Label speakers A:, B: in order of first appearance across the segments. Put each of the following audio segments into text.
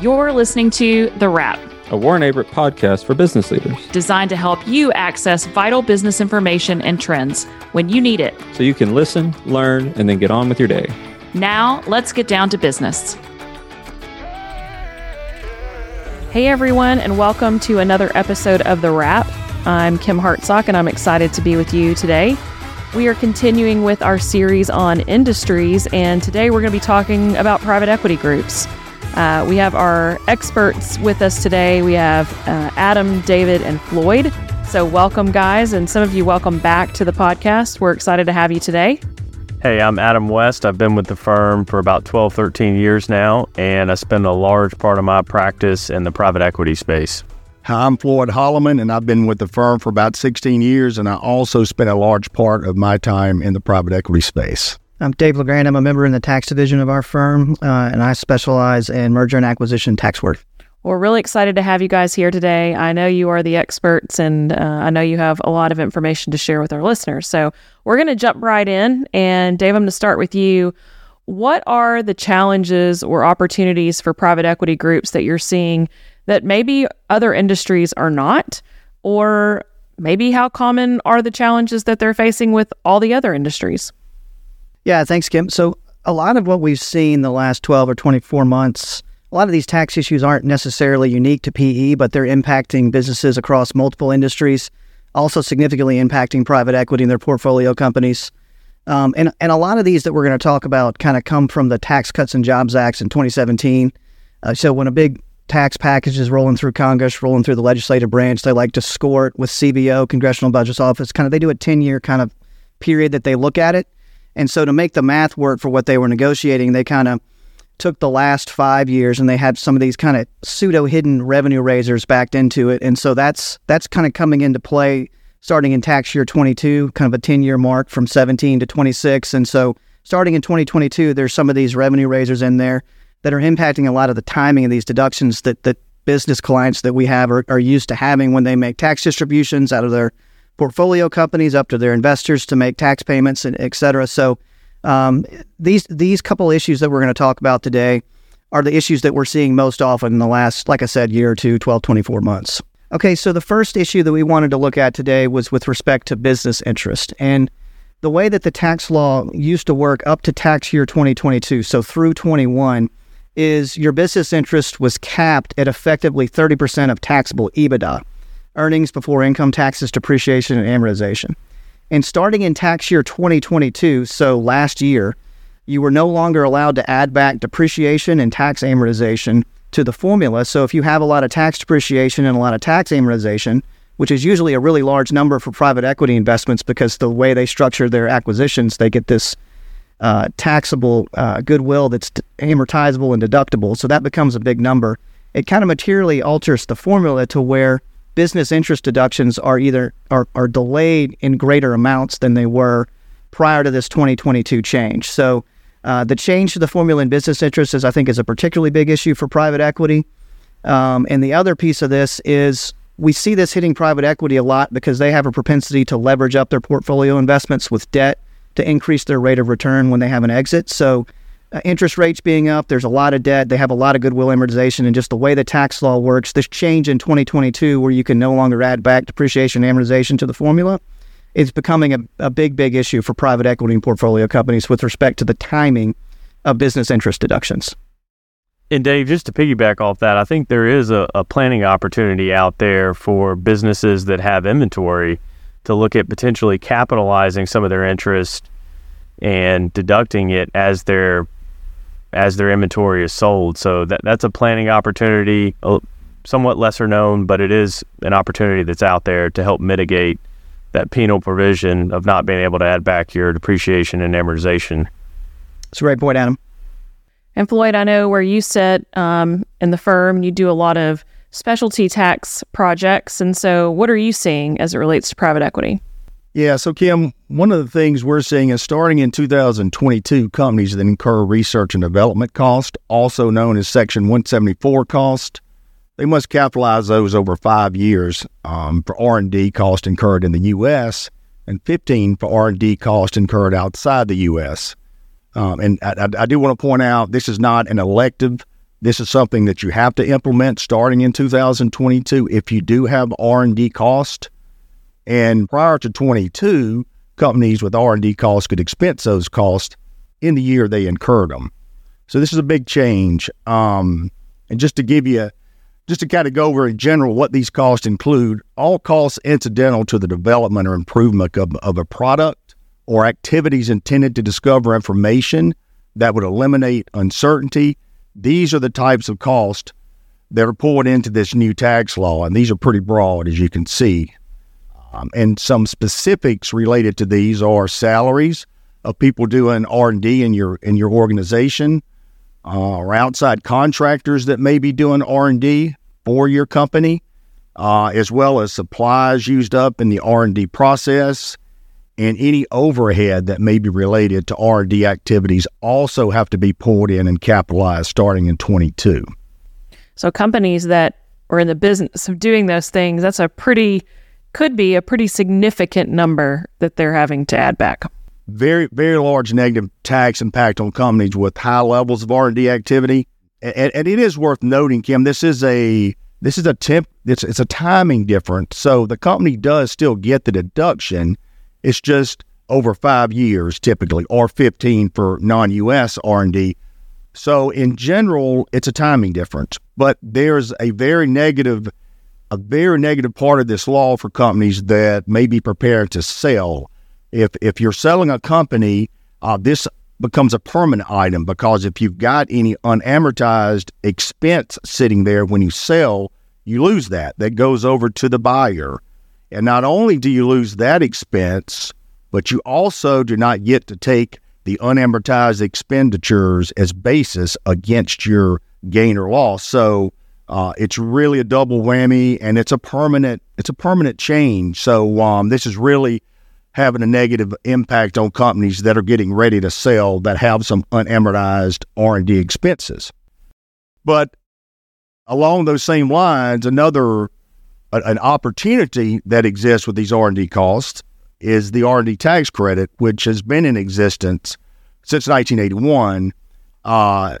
A: You're listening to The Wrap,
B: a Warren Averett podcast for business leaders,
A: designed to help you access vital business information and trends when you need it.
B: So you can listen, learn, and then get on with your day.
A: Now, let's get down to business. Hey, everyone, and welcome to another episode of The Wrap. I'm Kim Hartsock, and I'm excited to be with you today. We are continuing with our series on industries, and today we're going to be talking about private equity groups. Uh, we have our experts with us today. We have uh, Adam, David, and Floyd. So, welcome, guys, and some of you welcome back to the podcast. We're excited to have you today.
C: Hey, I'm Adam West. I've been with the firm for about 12, 13 years now, and I spend a large part of my practice in the private equity space.
D: Hi, I'm Floyd Holliman, and I've been with the firm for about 16 years, and I also spend a large part of my time in the private equity space.
E: I'm Dave LeGrand. I'm a member in the tax division of our firm, uh, and I specialize in merger and acquisition tax work.
A: We're really excited to have you guys here today. I know you are the experts, and uh, I know you have a lot of information to share with our listeners. So we're going to jump right in. And Dave, I'm going to start with you. What are the challenges or opportunities for private equity groups that you're seeing that maybe other industries are not? Or maybe how common are the challenges that they're facing with all the other industries?
E: Yeah, thanks, Kim. So, a lot of what we've seen the last 12 or 24 months, a lot of these tax issues aren't necessarily unique to PE, but they're impacting businesses across multiple industries, also significantly impacting private equity and their portfolio companies. Um, and, and a lot of these that we're going to talk about kind of come from the Tax Cuts and Jobs Acts in 2017. Uh, so, when a big tax package is rolling through Congress, rolling through the legislative branch, they like to score it with CBO, Congressional Budget Office. Kind of, they do a 10 year kind of period that they look at it. And so to make the math work for what they were negotiating, they kind of took the last five years and they had some of these kind of pseudo hidden revenue raisers backed into it. And so that's that's kind of coming into play starting in tax year 22, kind of a 10 year mark from 17 to 26. And so starting in 2022, there's some of these revenue raisers in there that are impacting a lot of the timing of these deductions that that business clients that we have are, are used to having when they make tax distributions out of their portfolio companies up to their investors to make tax payments and et cetera. So um, these these couple issues that we're going to talk about today are the issues that we're seeing most often in the last, like I said, year or two, 12, 24 months. Okay, so the first issue that we wanted to look at today was with respect to business interest. And the way that the tax law used to work up to tax year 2022, so through 21, is your business interest was capped at effectively 30% of taxable EBITDA earnings before income taxes, depreciation, and amortization. And starting in tax year 2022, so last year, you were no longer allowed to add back depreciation and tax amortization to the formula. So if you have a lot of tax depreciation and a lot of tax amortization, which is usually a really large number for private equity investments because the way they structure their acquisitions, they get this uh, taxable uh, goodwill that's amortizable and deductible. So that becomes a big number. It kind of materially alters the formula to where business interest deductions are either are, are delayed in greater amounts than they were prior to this 2022 change. So uh, the change to the formula in business interest is, I think, is a particularly big issue for private equity. Um, and the other piece of this is we see this hitting private equity a lot because they have a propensity to leverage up their portfolio investments with debt to increase their rate of return when they have an exit. So uh, interest rates being up, there's a lot of debt. They have a lot of goodwill amortization, and just the way the tax law works, this change in 2022, where you can no longer add back depreciation and amortization to the formula, is becoming a, a big, big issue for private equity and portfolio companies with respect to the timing of business interest deductions.
C: And Dave, just to piggyback off that, I think there is a, a planning opportunity out there for businesses that have inventory to look at potentially capitalizing some of their interest and deducting it as they're as their inventory is sold. So that that's a planning opportunity, somewhat lesser known, but it is an opportunity that's out there to help mitigate that penal provision of not being able to add back your depreciation and amortization.
E: That's a great point, Adam.
A: And Floyd, I know where you sit um, in the firm, you do a lot of specialty tax projects. And so, what are you seeing as it relates to private equity?
D: Yeah, so Kim, one of the things we're seeing is starting in 2022, companies that incur research and development cost, also known as Section 174 cost, they must capitalize those over five years um, for R&D cost incurred in the U.S. and 15 for R&D cost incurred outside the U.S. Um, and I, I, do want to point out this is not an elective This is something that you have to implement starting in 2022 if you do have R&D cost. And prior to 22, companies with R&D costs could expense those costs in the year they incurred them. So this is a big change. Um, and just to give you, just to kind of go over in general what these costs include, all costs incidental to the development or improvement of, of a product or activities intended to discover information that would eliminate uncertainty. These are the types of costs that are pulled into this new tax law, and these are pretty broad, as you can see. Um, and some specifics related to these are salaries of people doing R and D in your in your organization, uh, or outside contractors that may be doing R and D for your company, uh, as well as supplies used up in the R and D process, and any overhead that may be related to R and D activities also have to be pulled in and capitalized starting in 22.
A: So companies that are in the business of doing those things, that's a pretty could be a pretty significant number that they're having to add back.
D: Very, very large negative tax impact on companies with high levels of R and D activity. And, and, it is worth noting, Kim, this is a this is a temp. It's it's a timing difference. So the company does still get the deduction. It's just over five years typically, or fifteen for non-U.S. R and D. So in general, it's a timing difference. But there's a very negative a very negative part of this law for companies that may be prepared to sell. If if you're selling a company, uh, this becomes a permanent item because if you've got any unamortized expense sitting there when you sell, you lose that. That goes over to the buyer. And not only do you lose that expense, but you also do not get to take the unamortized expenditures as basis against your gain or loss. So uh, it's really a double whammy, and it's a permanent it's a permanent change. So um, this is really having a negative impact on companies that are getting ready to sell that have some unamortized R and D expenses. But along those same lines, another a, an opportunity that exists with these R and D costs is the R and D tax credit, which has been in existence since 1981. Uh,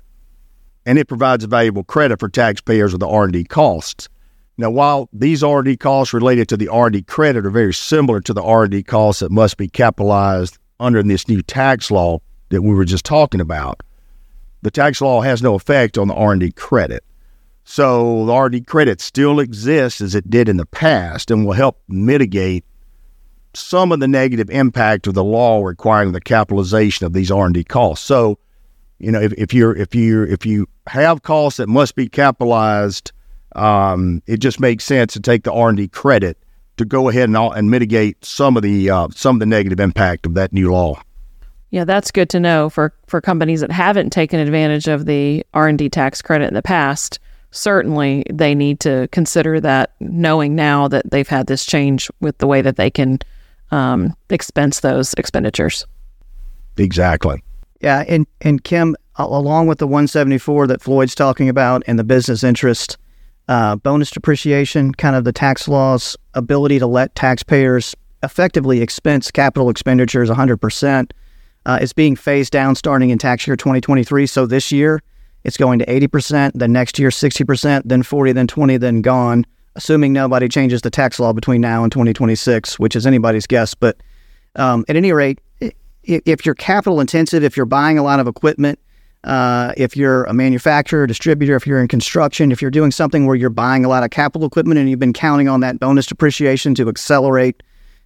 D: and it provides a valuable credit for taxpayers with the R&D costs. Now, while these R&D costs related to the R&D credit are very similar to the R&D costs that must be capitalized under this new tax law that we were just talking about, the tax law has no effect on the R&D credit. So the R&D credit still exists as it did in the past and will help mitigate some of the negative impact of the law requiring the capitalization of these R&D costs. So you know, if, if you're if you if you have costs that must be capitalized, um, it just makes sense to take the R and D credit to go ahead and and mitigate some of the uh, some of the negative impact of that new law.
A: Yeah, that's good to know for for companies that haven't taken advantage of the R and D tax credit in the past. Certainly, they need to consider that, knowing now that they've had this change with the way that they can um, expense those expenditures.
D: Exactly.
E: Yeah, and and Kim, along with the 174 that Floyd's talking about and the business interest, uh, bonus depreciation, kind of the tax law's ability to let taxpayers effectively expense capital expenditures 100%, uh, is being phased down starting in tax year 2023. So this year, it's going to 80%, then next year 60%, then 40, then 20, then gone, assuming nobody changes the tax law between now and 2026, which is anybody's guess. But um, at any rate, if you're capital intensive, if you're buying a lot of equipment, uh, if you're a manufacturer, distributor, if you're in construction, if you're doing something where you're buying a lot of capital equipment and you've been counting on that bonus depreciation to accelerate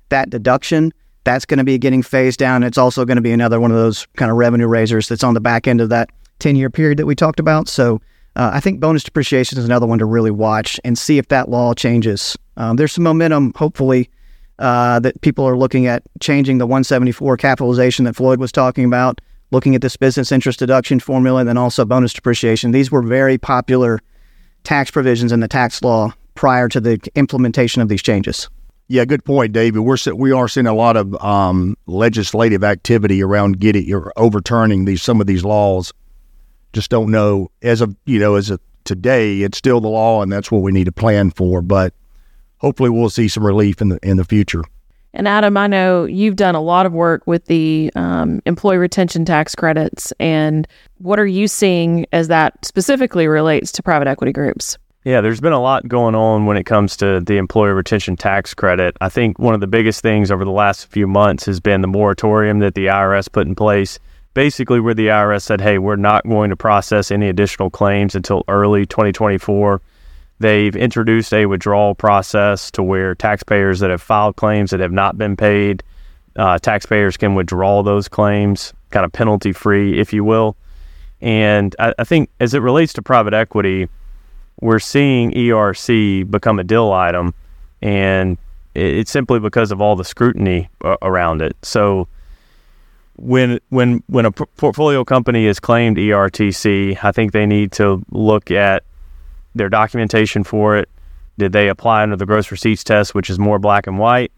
E: that deduction, that's going to be getting phased down. It's also going to be another one of those kind of revenue raisers that's on the back end of that 10 year period that we talked about. So uh, I think bonus depreciation is another one to really watch and see if that law changes. Um, there's some momentum, hopefully, uh, that people are looking at changing the 174 capitalization that Floyd was talking about, looking at this business interest deduction formula, and then also bonus depreciation. These were very popular tax provisions in the tax law prior to the implementation of these changes.
D: Yeah, good point, David. We're we are seeing a lot of um, legislative activity around getting or overturning these some of these laws. Just don't know as of you know as of today, it's still the law, and that's what we need to plan for. But hopefully we'll see some relief in the in the future.
A: And Adam, I know you've done a lot of work with the um, employee retention tax credits. And what are you seeing as that specifically relates to private equity groups?
C: Yeah, there's been a lot going on when it comes to the employee retention tax credit. I think one of the biggest things over the last few months has been the moratorium that the IRS put in place. Basically, where the IRS said, hey, we're not going to process any additional claims until early 2024. They've introduced a withdrawal process to where taxpayers that have filed claims that have not been paid, uh, taxpayers can withdraw those claims, kind of penalty free, if you will. And I, I think as it relates to private equity, we're seeing ERC become a deal item, and it's simply because of all the scrutiny uh, around it. So when when when a portfolio company is claimed ERTC, I think they need to look at their documentation for it. Did they apply under the gross receipts test, which is more black and white,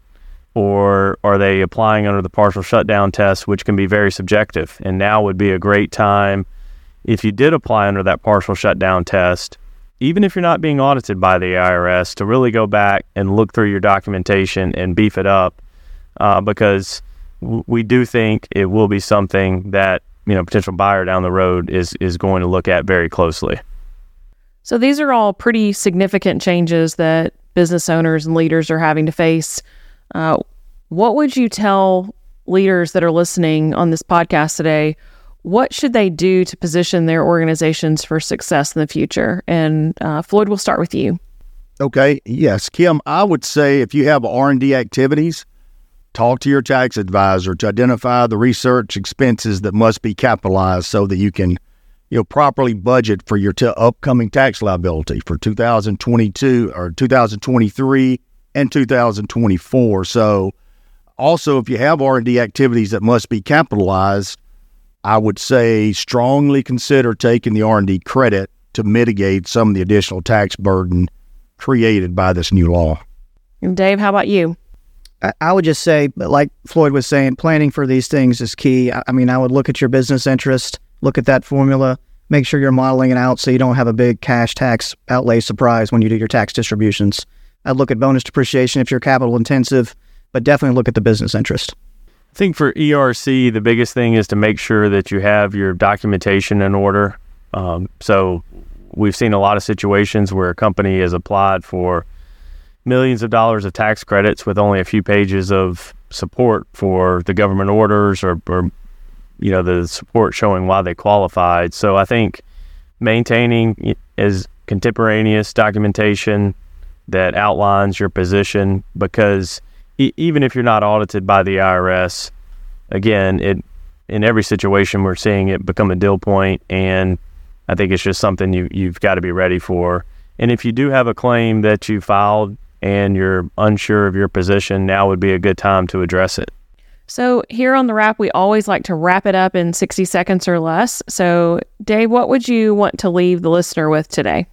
C: or are they applying under the partial shutdown test, which can be very subjective? And now would be a great time if you did apply under that partial shutdown test even if you're not being audited by the IRS, to really go back and look through your documentation and beef it up, uh, because we do think it will be something that you know potential buyer down the road is is going to look at very closely.
A: So these are all pretty significant changes that business owners and leaders are having to face. Uh, what would you tell leaders that are listening on this podcast today? what should they do to position their organizations for success in the future? And uh, Floyd, we'll start with you.
D: Okay. Yes, Kim. I would say if you have R and D activities, talk to your tax advisor to identify the research expenses that must be capitalized so that you can, you know, properly budget for your t- upcoming tax liability for 2022 or 2023 and 2024. So, also, if you have R and D activities that must be capitalized I would say strongly consider taking the R&D credit to mitigate some of the additional tax burden created by this new law.
A: And Dave, how about you?
E: I would just say, like Floyd was saying, planning for these things is key. I mean, I would look at your business interest, look at that formula, make sure you're modeling it out so you don't have a big cash tax outlay surprise when you do your tax distributions. I'd look at bonus depreciation if you're capital intensive, but definitely look at the business interest.
C: I think for ERC, the biggest thing is to make sure that you have your documentation in order. Um, so we've seen a lot of situations where a company has applied for millions of dollars of tax credits with only a few pages of support for the government orders or, or you know the support showing why they qualified. So I think maintaining as contemporaneous documentation that outlines your position because e- even if you're not audited by the IRS, again, it in every situation we're seeing it become a deal point, and I think it's just something you you've got to be ready for. And if you do have a claim that you filed and you're unsure of your position, now would be a good time to address it.
A: So, here on the wrap, we always like to wrap it up in 60 seconds or less. So, Dave, what would you want to leave the listener with today?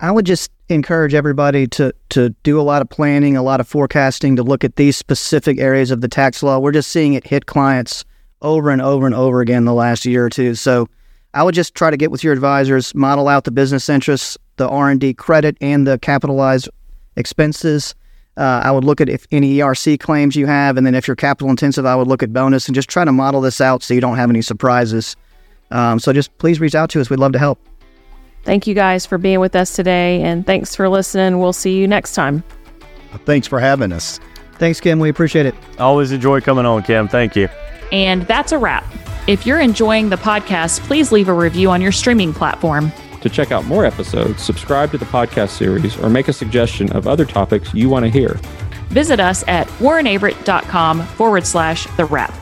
E: I would just encourage everybody to to do a lot of planning, a lot of forecasting to look at these specific areas of the tax law. We're just seeing it hit clients over and over and over again the last year or two. So I would just try to get with your advisors, model out the business interests, the R and D credit, and the capitalized expenses. Uh, I would look at if any ERC claims you have, and then if you're capital intensive, I would look at bonus and just try to model this out so you don't have any surprises. Um, so just please reach out to us. We'd love to help.
A: Thank you guys for being with us today, and thanks for listening. We'll see you next time.
D: Thanks for having us.
E: Thanks, Kim. We appreciate it.
C: Always enjoy coming on, Kim. Thank you.
F: And that's a wrap. If you're enjoying the podcast, please leave a review on your streaming platform.
B: To check out more episodes, subscribe to the podcast series or make a suggestion of other topics you want to hear.
F: Visit us at warrenaverett.com forward slash the wrap.